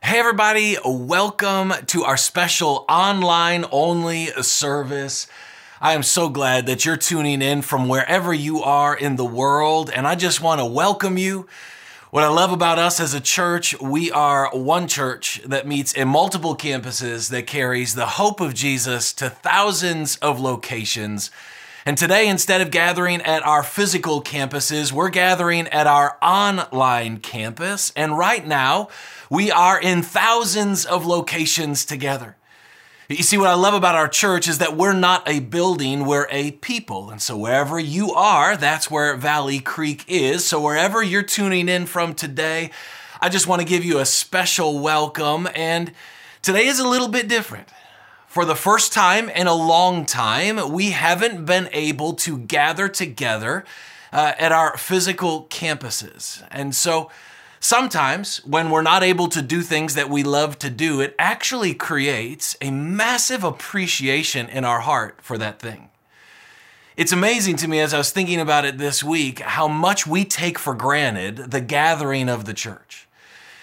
Hey, everybody, welcome to our special online only service. I am so glad that you're tuning in from wherever you are in the world, and I just want to welcome you. What I love about us as a church, we are one church that meets in multiple campuses that carries the hope of Jesus to thousands of locations. And today, instead of gathering at our physical campuses, we're gathering at our online campus. And right now, we are in thousands of locations together. You see, what I love about our church is that we're not a building, we're a people. And so wherever you are, that's where Valley Creek is. So wherever you're tuning in from today, I just want to give you a special welcome. And today is a little bit different. For the first time in a long time, we haven't been able to gather together uh, at our physical campuses. And so Sometimes, when we're not able to do things that we love to do, it actually creates a massive appreciation in our heart for that thing. It's amazing to me as I was thinking about it this week how much we take for granted the gathering of the church.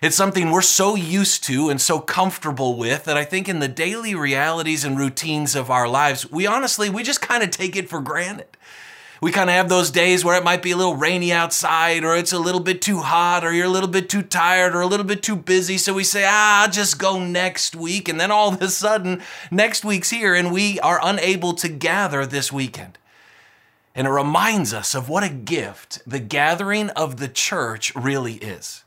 It's something we're so used to and so comfortable with that I think in the daily realities and routines of our lives, we honestly, we just kind of take it for granted we kind of have those days where it might be a little rainy outside or it's a little bit too hot or you're a little bit too tired or a little bit too busy. So we say, ah, I'll just go next week. And then all of a sudden, next week's here and we are unable to gather this weekend. And it reminds us of what a gift the gathering of the church really is.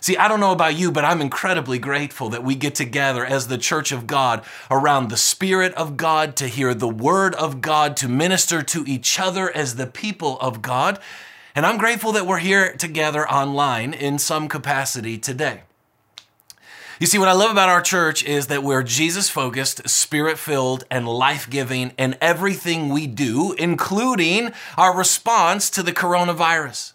See, I don't know about you, but I'm incredibly grateful that we get together as the church of God around the Spirit of God to hear the Word of God, to minister to each other as the people of God. And I'm grateful that we're here together online in some capacity today. You see, what I love about our church is that we're Jesus focused, spirit filled, and life giving in everything we do, including our response to the coronavirus.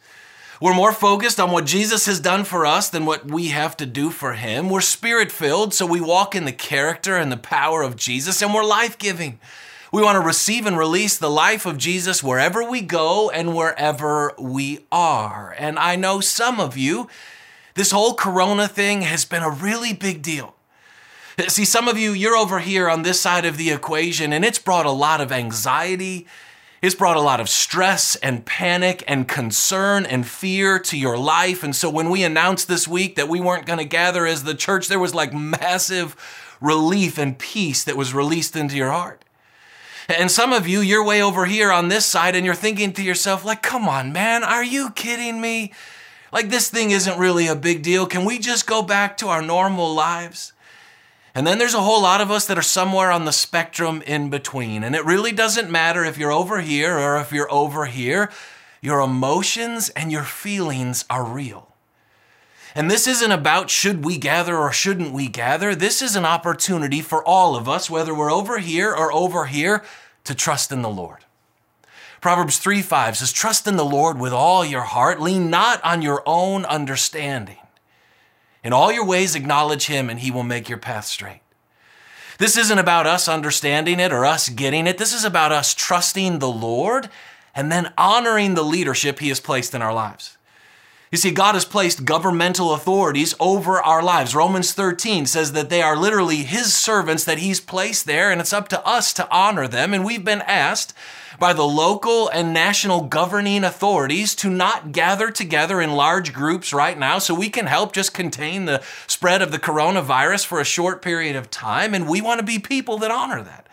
We're more focused on what Jesus has done for us than what we have to do for him. We're spirit filled, so we walk in the character and the power of Jesus, and we're life giving. We want to receive and release the life of Jesus wherever we go and wherever we are. And I know some of you, this whole corona thing has been a really big deal. See, some of you, you're over here on this side of the equation, and it's brought a lot of anxiety it's brought a lot of stress and panic and concern and fear to your life. And so when we announced this week that we weren't going to gather as the church, there was like massive relief and peace that was released into your heart. And some of you, you're way over here on this side and you're thinking to yourself, like, come on, man, are you kidding me? Like, this thing isn't really a big deal. Can we just go back to our normal lives? And then there's a whole lot of us that are somewhere on the spectrum in between. And it really doesn't matter if you're over here or if you're over here, your emotions and your feelings are real. And this isn't about should we gather or shouldn't we gather. This is an opportunity for all of us, whether we're over here or over here, to trust in the Lord. Proverbs 3 5 says, Trust in the Lord with all your heart, lean not on your own understanding. In all your ways, acknowledge Him, and He will make your path straight. This isn't about us understanding it or us getting it. This is about us trusting the Lord and then honoring the leadership He has placed in our lives. You see, God has placed governmental authorities over our lives. Romans 13 says that they are literally His servants that He's placed there, and it's up to us to honor them. And we've been asked by the local and national governing authorities to not gather together in large groups right now so we can help just contain the spread of the coronavirus for a short period of time. And we want to be people that honor that.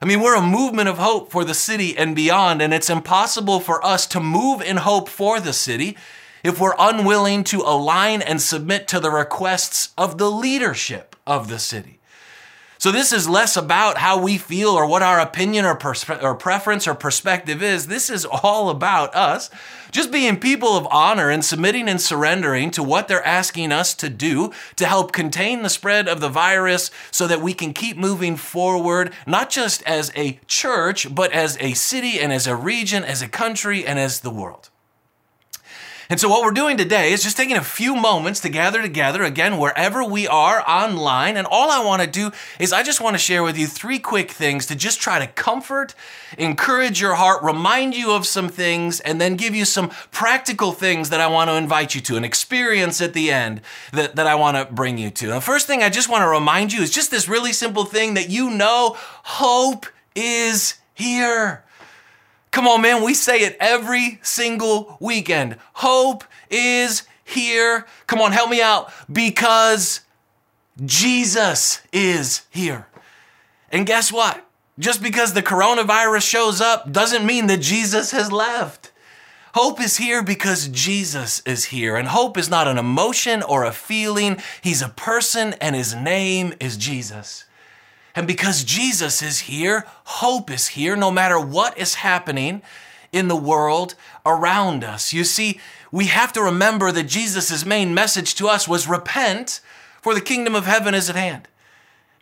I mean, we're a movement of hope for the city and beyond, and it's impossible for us to move in hope for the city if we're unwilling to align and submit to the requests of the leadership of the city. So this is less about how we feel or what our opinion or, or preference or perspective is. This is all about us just being people of honor and submitting and surrendering to what they're asking us to do to help contain the spread of the virus so that we can keep moving forward, not just as a church, but as a city and as a region, as a country, and as the world. And so, what we're doing today is just taking a few moments to gather together again, wherever we are online. And all I want to do is I just want to share with you three quick things to just try to comfort, encourage your heart, remind you of some things, and then give you some practical things that I want to invite you to, an experience at the end that, that I want to bring you to. The first thing I just want to remind you is just this really simple thing that you know hope is here. Come on, man, we say it every single weekend. Hope is here. Come on, help me out. Because Jesus is here. And guess what? Just because the coronavirus shows up doesn't mean that Jesus has left. Hope is here because Jesus is here. And hope is not an emotion or a feeling, He's a person, and His name is Jesus. And because Jesus is here, hope is here no matter what is happening in the world around us. You see, we have to remember that Jesus' main message to us was repent, for the kingdom of heaven is at hand.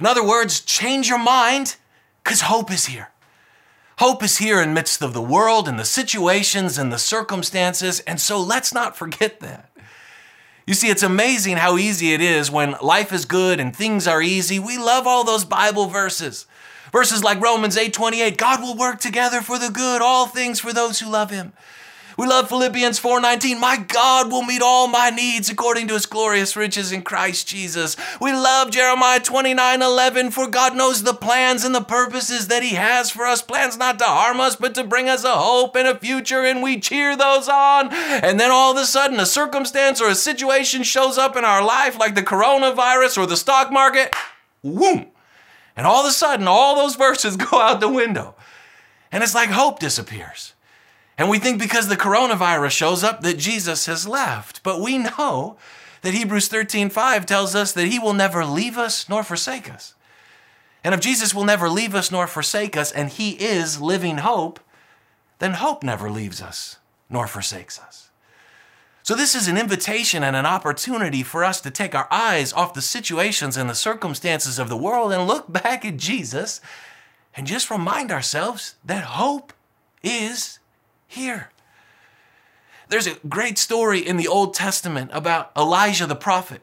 In other words, change your mind because hope is here. Hope is here in midst of the world and the situations and the circumstances, and so let's not forget that. You see, it's amazing how easy it is when life is good and things are easy. We love all those Bible verses. Verses like Romans 8:28, God will work together for the good, all things for those who love him. We love Philippians 4:19. My God will meet all my needs according to his glorious riches in Christ Jesus. We love Jeremiah 29:11 for God knows the plans and the purposes that he has for us, plans not to harm us but to bring us a hope and a future and we cheer those on. And then all of a sudden a circumstance or a situation shows up in our life like the coronavirus or the stock market. Whoom. And all of a sudden all those verses go out the window. And it's like hope disappears. And we think because the coronavirus shows up that Jesus has left. But we know that Hebrews 13:5 tells us that he will never leave us nor forsake us. And if Jesus will never leave us nor forsake us and he is living hope, then hope never leaves us nor forsakes us. So this is an invitation and an opportunity for us to take our eyes off the situations and the circumstances of the world and look back at Jesus and just remind ourselves that hope is here. There's a great story in the Old Testament about Elijah the prophet.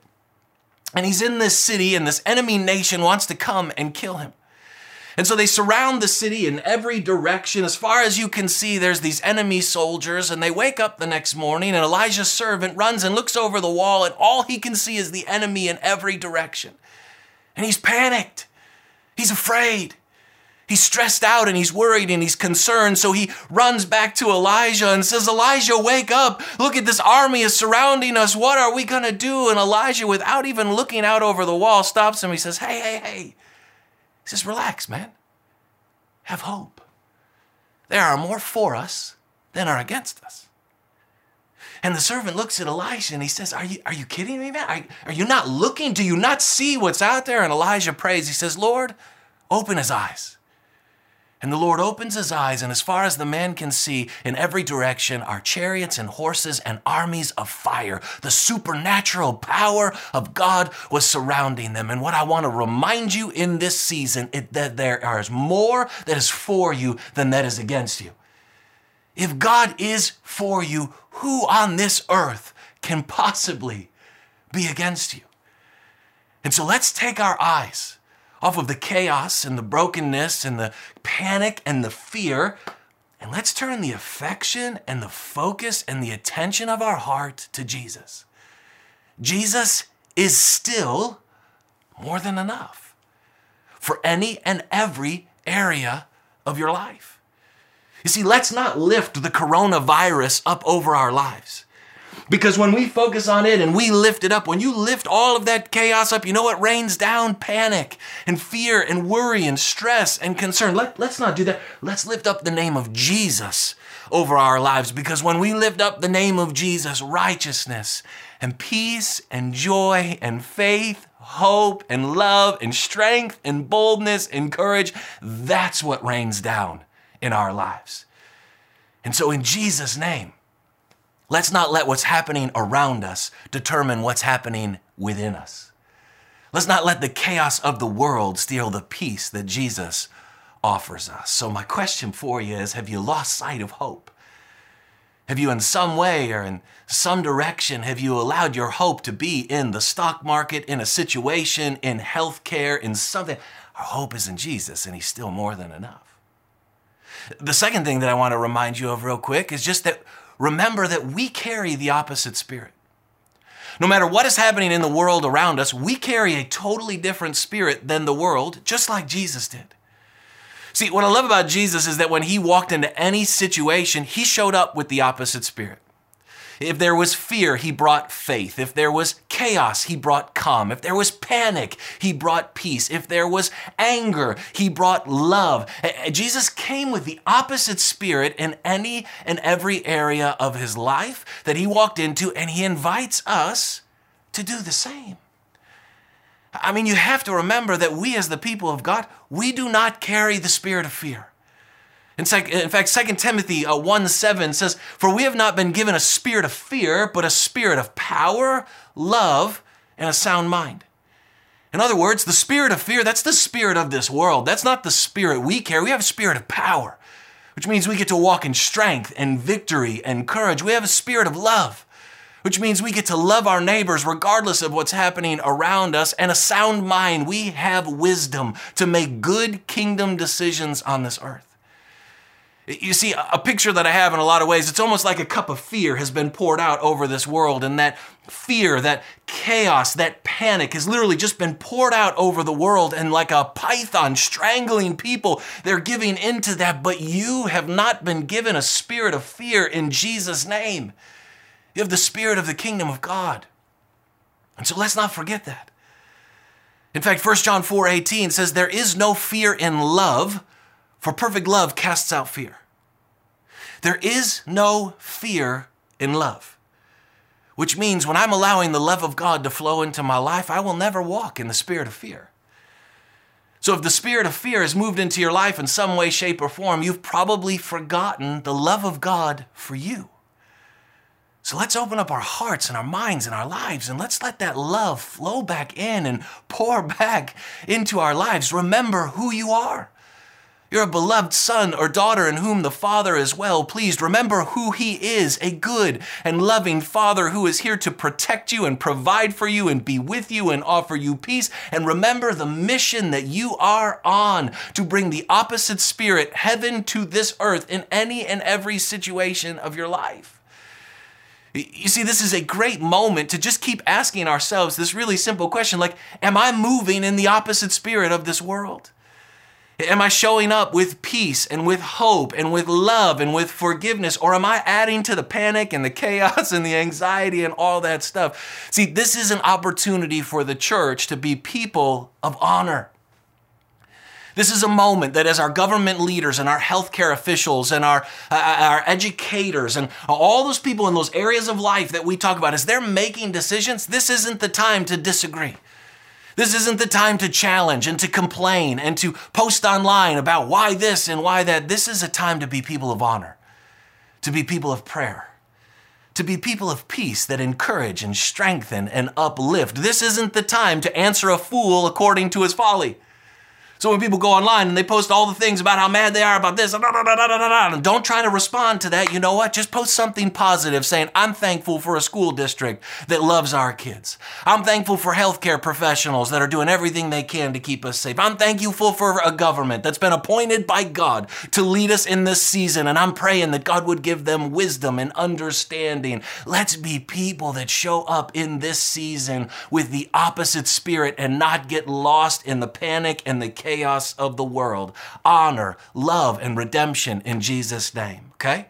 And he's in this city, and this enemy nation wants to come and kill him. And so they surround the city in every direction. As far as you can see, there's these enemy soldiers, and they wake up the next morning, and Elijah's servant runs and looks over the wall, and all he can see is the enemy in every direction. And he's panicked, he's afraid. He's stressed out and he's worried and he's concerned. So he runs back to Elijah and says, Elijah, wake up. Look at this army is surrounding us. What are we going to do? And Elijah, without even looking out over the wall, stops him. He says, Hey, hey, hey. He says, Relax, man. Have hope. There are more for us than are against us. And the servant looks at Elijah and he says, Are you, are you kidding me, man? Are, are you not looking? Do you not see what's out there? And Elijah prays. He says, Lord, open his eyes and the Lord opens his eyes, and as far as the man can see, in every direction are chariots and horses and armies of fire. The supernatural power of God was surrounding them. And what I want to remind you in this season is that there is more that is for you than that is against you. If God is for you, who on this earth can possibly be against you? And so let's take our eyes off of the chaos and the brokenness and the panic and the fear. And let's turn the affection and the focus and the attention of our heart to Jesus. Jesus is still more than enough for any and every area of your life. You see, let's not lift the coronavirus up over our lives. Because when we focus on it and we lift it up, when you lift all of that chaos up, you know what rains down? Panic and fear and worry and stress and concern. Let, let's not do that. Let's lift up the name of Jesus over our lives because when we lift up the name of Jesus, righteousness and peace and joy and faith, hope and love and strength and boldness and courage, that's what rains down in our lives. And so, in Jesus' name, Let's not let what's happening around us determine what's happening within us. Let's not let the chaos of the world steal the peace that Jesus offers us. So, my question for you is Have you lost sight of hope? Have you, in some way or in some direction, have you allowed your hope to be in the stock market, in a situation, in healthcare, in something? Our hope is in Jesus, and He's still more than enough. The second thing that I want to remind you of real quick is just that remember that we carry the opposite spirit. No matter what is happening in the world around us, we carry a totally different spirit than the world, just like Jesus did. See, what I love about Jesus is that when he walked into any situation, he showed up with the opposite spirit. If there was fear, he brought faith. If there was chaos, he brought calm. If there was panic, he brought peace. If there was anger, he brought love. Jesus came with the opposite spirit in any and every area of his life that he walked into, and he invites us to do the same. I mean, you have to remember that we, as the people of God, we do not carry the spirit of fear. In, fact, 2 Timothy uh, 1 7 says, For we have not been given a spirit of fear, but a spirit of power, love, and a sound mind. In other words, the spirit of fear, that's the spirit of this world. That's not the spirit we carry. We have a spirit of power, which means we get to walk in strength and victory and courage. We have a spirit of love, which means we get to love our neighbors regardless of what's happening around us, and a sound mind. We have wisdom to make good kingdom decisions on this earth. You see, a picture that I have in a lot of ways, it's almost like a cup of fear has been poured out over this world. And that fear, that chaos, that panic has literally just been poured out over the world. And like a python strangling people, they're giving into that. But you have not been given a spirit of fear in Jesus' name. You have the spirit of the kingdom of God. And so let's not forget that. In fact, 1 John 4 18 says, There is no fear in love for perfect love casts out fear. There is no fear in love, which means when I'm allowing the love of God to flow into my life, I will never walk in the spirit of fear. So, if the spirit of fear has moved into your life in some way, shape, or form, you've probably forgotten the love of God for you. So let's open up our hearts and our minds and our lives and let's let that love flow back in and pour back into our lives. Remember who you are. You're a beloved son or daughter in whom the Father is well pleased. Remember who He is a good and loving Father who is here to protect you and provide for you and be with you and offer you peace. And remember the mission that you are on to bring the opposite spirit, heaven to this earth in any and every situation of your life. You see, this is a great moment to just keep asking ourselves this really simple question like, Am I moving in the opposite spirit of this world? Am I showing up with peace and with hope and with love and with forgiveness? Or am I adding to the panic and the chaos and the anxiety and all that stuff? See, this is an opportunity for the church to be people of honor. This is a moment that, as our government leaders and our healthcare officials and our, uh, our educators and all those people in those areas of life that we talk about, as they're making decisions, this isn't the time to disagree. This isn't the time to challenge and to complain and to post online about why this and why that. This is a time to be people of honor, to be people of prayer, to be people of peace that encourage and strengthen and uplift. This isn't the time to answer a fool according to his folly. So when people go online and they post all the things about how mad they are about this, and don't try to respond to that. You know what? Just post something positive saying, I'm thankful for a school district that loves our kids. I'm thankful for healthcare professionals that are doing everything they can to keep us safe. I'm thankful for a government that's been appointed by God to lead us in this season. And I'm praying that God would give them wisdom and understanding. Let's be people that show up in this season with the opposite spirit and not get lost in the panic and the chaos chaos of the world. Honor, love, and redemption in Jesus' name, okay?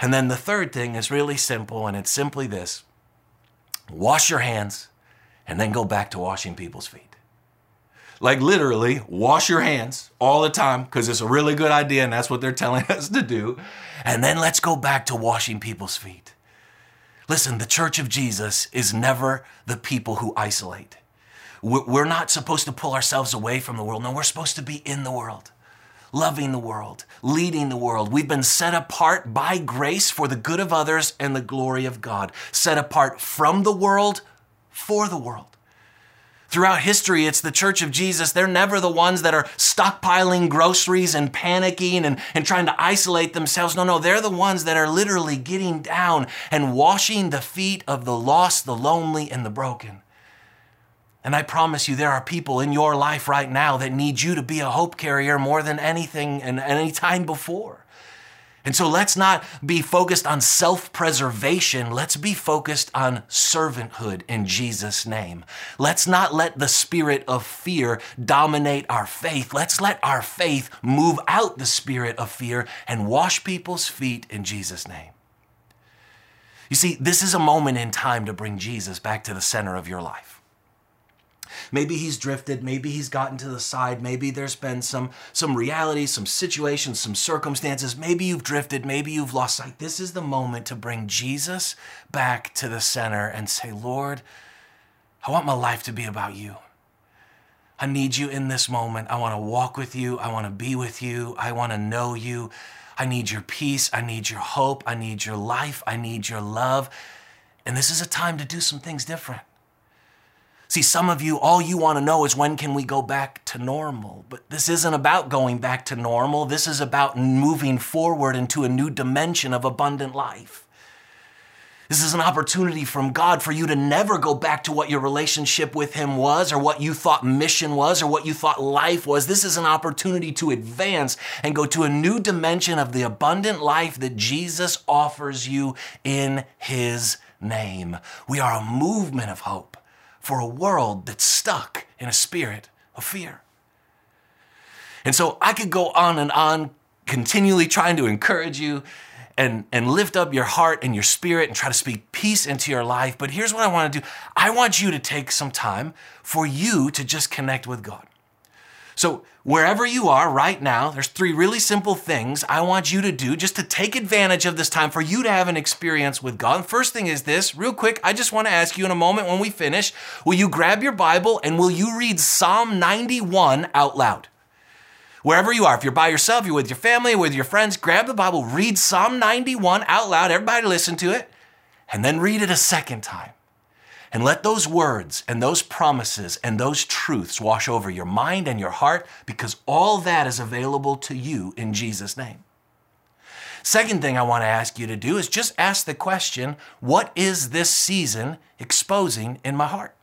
And then the third thing is really simple, and it's simply this wash your hands and then go back to washing people's feet. Like literally, wash your hands all the time because it's a really good idea and that's what they're telling us to do. And then let's go back to washing people's feet. Listen, the church of Jesus is never the people who isolate. We're not supposed to pull ourselves away from the world. No, we're supposed to be in the world, loving the world, leading the world. We've been set apart by grace for the good of others and the glory of God, set apart from the world for the world. Throughout history, it's the Church of Jesus. They're never the ones that are stockpiling groceries and panicking and, and trying to isolate themselves. No, no, they're the ones that are literally getting down and washing the feet of the lost, the lonely, and the broken. And I promise you, there are people in your life right now that need you to be a hope carrier more than anything and any time before. And so let's not be focused on self preservation. Let's be focused on servanthood in Jesus' name. Let's not let the spirit of fear dominate our faith. Let's let our faith move out the spirit of fear and wash people's feet in Jesus' name. You see, this is a moment in time to bring Jesus back to the center of your life. Maybe he's drifted, maybe he's gotten to the side, maybe there's been some some reality, some situations, some circumstances, maybe you've drifted, maybe you've lost sight. This is the moment to bring Jesus back to the center and say, "Lord, I want my life to be about you. I need you in this moment. I want to walk with you. I want to be with you. I want to know you. I need your peace. I need your hope. I need your life. I need your love." And this is a time to do some things different. See, some of you, all you want to know is when can we go back to normal? But this isn't about going back to normal. This is about moving forward into a new dimension of abundant life. This is an opportunity from God for you to never go back to what your relationship with Him was, or what you thought mission was, or what you thought life was. This is an opportunity to advance and go to a new dimension of the abundant life that Jesus offers you in His name. We are a movement of hope for a world that's stuck in a spirit of fear. And so I could go on and on, continually trying to encourage you and, and lift up your heart and your spirit and try to speak peace into your life. But here's what I want to do I want you to take some time for you to just connect with God. So, wherever you are right now, there's three really simple things I want you to do just to take advantage of this time for you to have an experience with God. first thing is this, real quick, I just want to ask you in a moment when we finish, will you grab your Bible and will you read Psalm 91 out loud? Wherever you are, if you're by yourself, you're with your family, with your friends, grab the Bible, read Psalm 91 out loud, everybody listen to it, and then read it a second time. And let those words and those promises and those truths wash over your mind and your heart because all that is available to you in Jesus' name. Second thing I want to ask you to do is just ask the question what is this season exposing in my heart?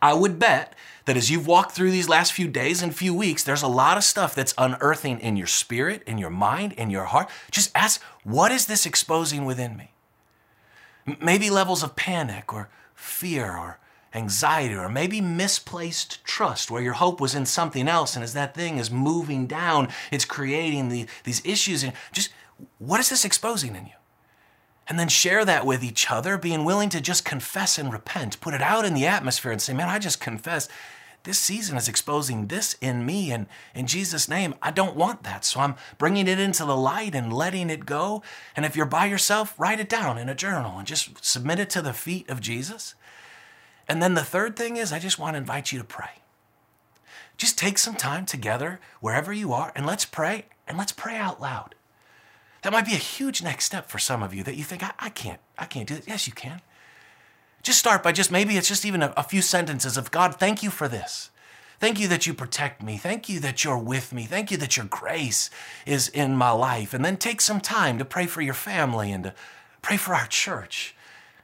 I would bet that as you've walked through these last few days and few weeks, there's a lot of stuff that's unearthing in your spirit, in your mind, in your heart. Just ask, what is this exposing within me? Maybe levels of panic or fear or anxiety or maybe misplaced trust where your hope was in something else and as that thing is moving down it's creating the, these issues and just what is this exposing in you? And then share that with each other being willing to just confess and repent put it out in the atmosphere and say man i just confessed this season is exposing this in me. And in Jesus' name, I don't want that. So I'm bringing it into the light and letting it go. And if you're by yourself, write it down in a journal and just submit it to the feet of Jesus. And then the third thing is, I just want to invite you to pray. Just take some time together wherever you are and let's pray and let's pray out loud. That might be a huge next step for some of you that you think, I, I can't, I can't do it. Yes, you can. Just start by just maybe it's just even a, a, few sentences of God, thank you for this. Thank you that you protect me. Thank you that you're with me. Thank you that your grace is in my life. And then take some time to pray for your family and to pray for our church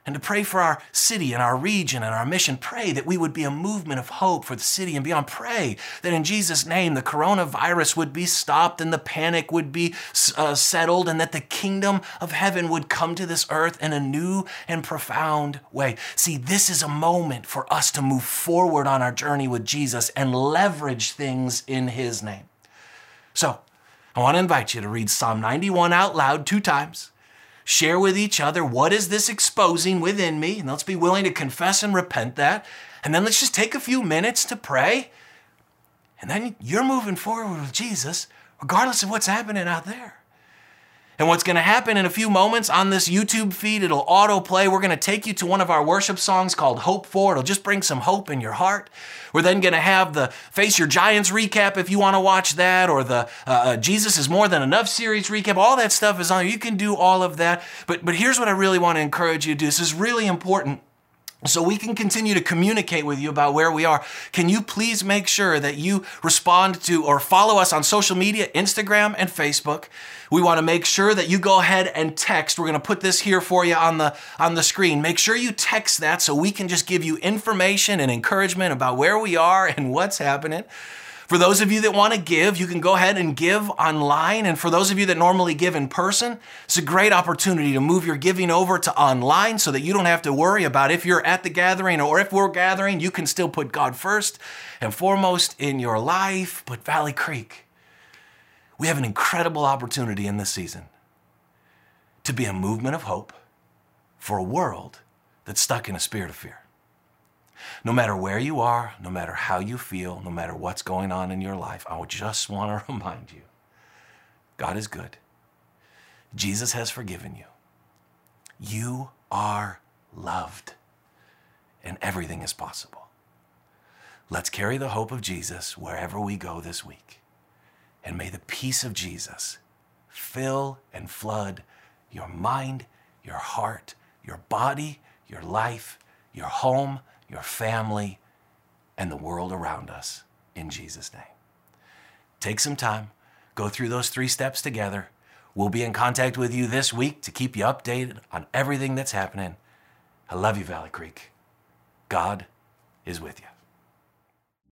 and to pray for our city and our region and our mission. Pray that we would be a movement of hope for the city and beyond. Pray that in Jesus' name the coronavirus would be stopped and the panic would be uh, settled and that the kingdom of heaven would come to this earth in a new and profound way. See, this is a moment for us to move forward on our journey with Jesus and leverage things in His name. So, I want to invite you to read Psalm 91 out loud two times share with each other what is this exposing within me, and let's be willing to confess and repent that. And then let's just take a few minutes to pray. And then you're moving forward with Jesus, regardless of what's happening out there. And what's to happen in a few moments on this YouTube feed, it'll autoplay. We're to take you to one of our worship songs called Hope For. It'll just bring some hope in your heart. We're then to have the Face Your Giants recap if you want to watch that, or the uh, uh, Jesus is More Than Enough series recap. All that stuff is on. You can do all of that. But, but here's what I really want to encourage you to do. This is really important so we can continue to communicate with you about where we are, can you please make sure that you respond to or follow us on social media, Instagram and Facebook? We want to make sure that you go ahead and text. We're going to put this here for you on the on the screen. Make sure you text that so we can just give you information and encouragement about where we are and what's happening. For those of you that want to give, you can go ahead and give online. And for those of you that normally give in person, it's a great opportunity to move your giving over to online so that you don't have to worry about if you're at the gathering or if we're gathering, you can still put God first and foremost in your life. But Valley Creek, we have an incredible opportunity in this season to be a movement of hope for a world that's stuck in a spirit of fear. No matter where you are, no matter how you feel, no matter what's going on in your life, I just want to remind you God is good. Jesus has forgiven you. You are loved, and everything is possible. Let's carry the hope of Jesus wherever we go this week. And may the peace of Jesus fill and flood your mind, your heart, your body, your life, your home, your family, and the world around us in Jesus' name. Take some time, go through those three steps together. We'll be in contact with you this week to keep you updated on everything that's happening. I love you, Valley Creek. God is with you.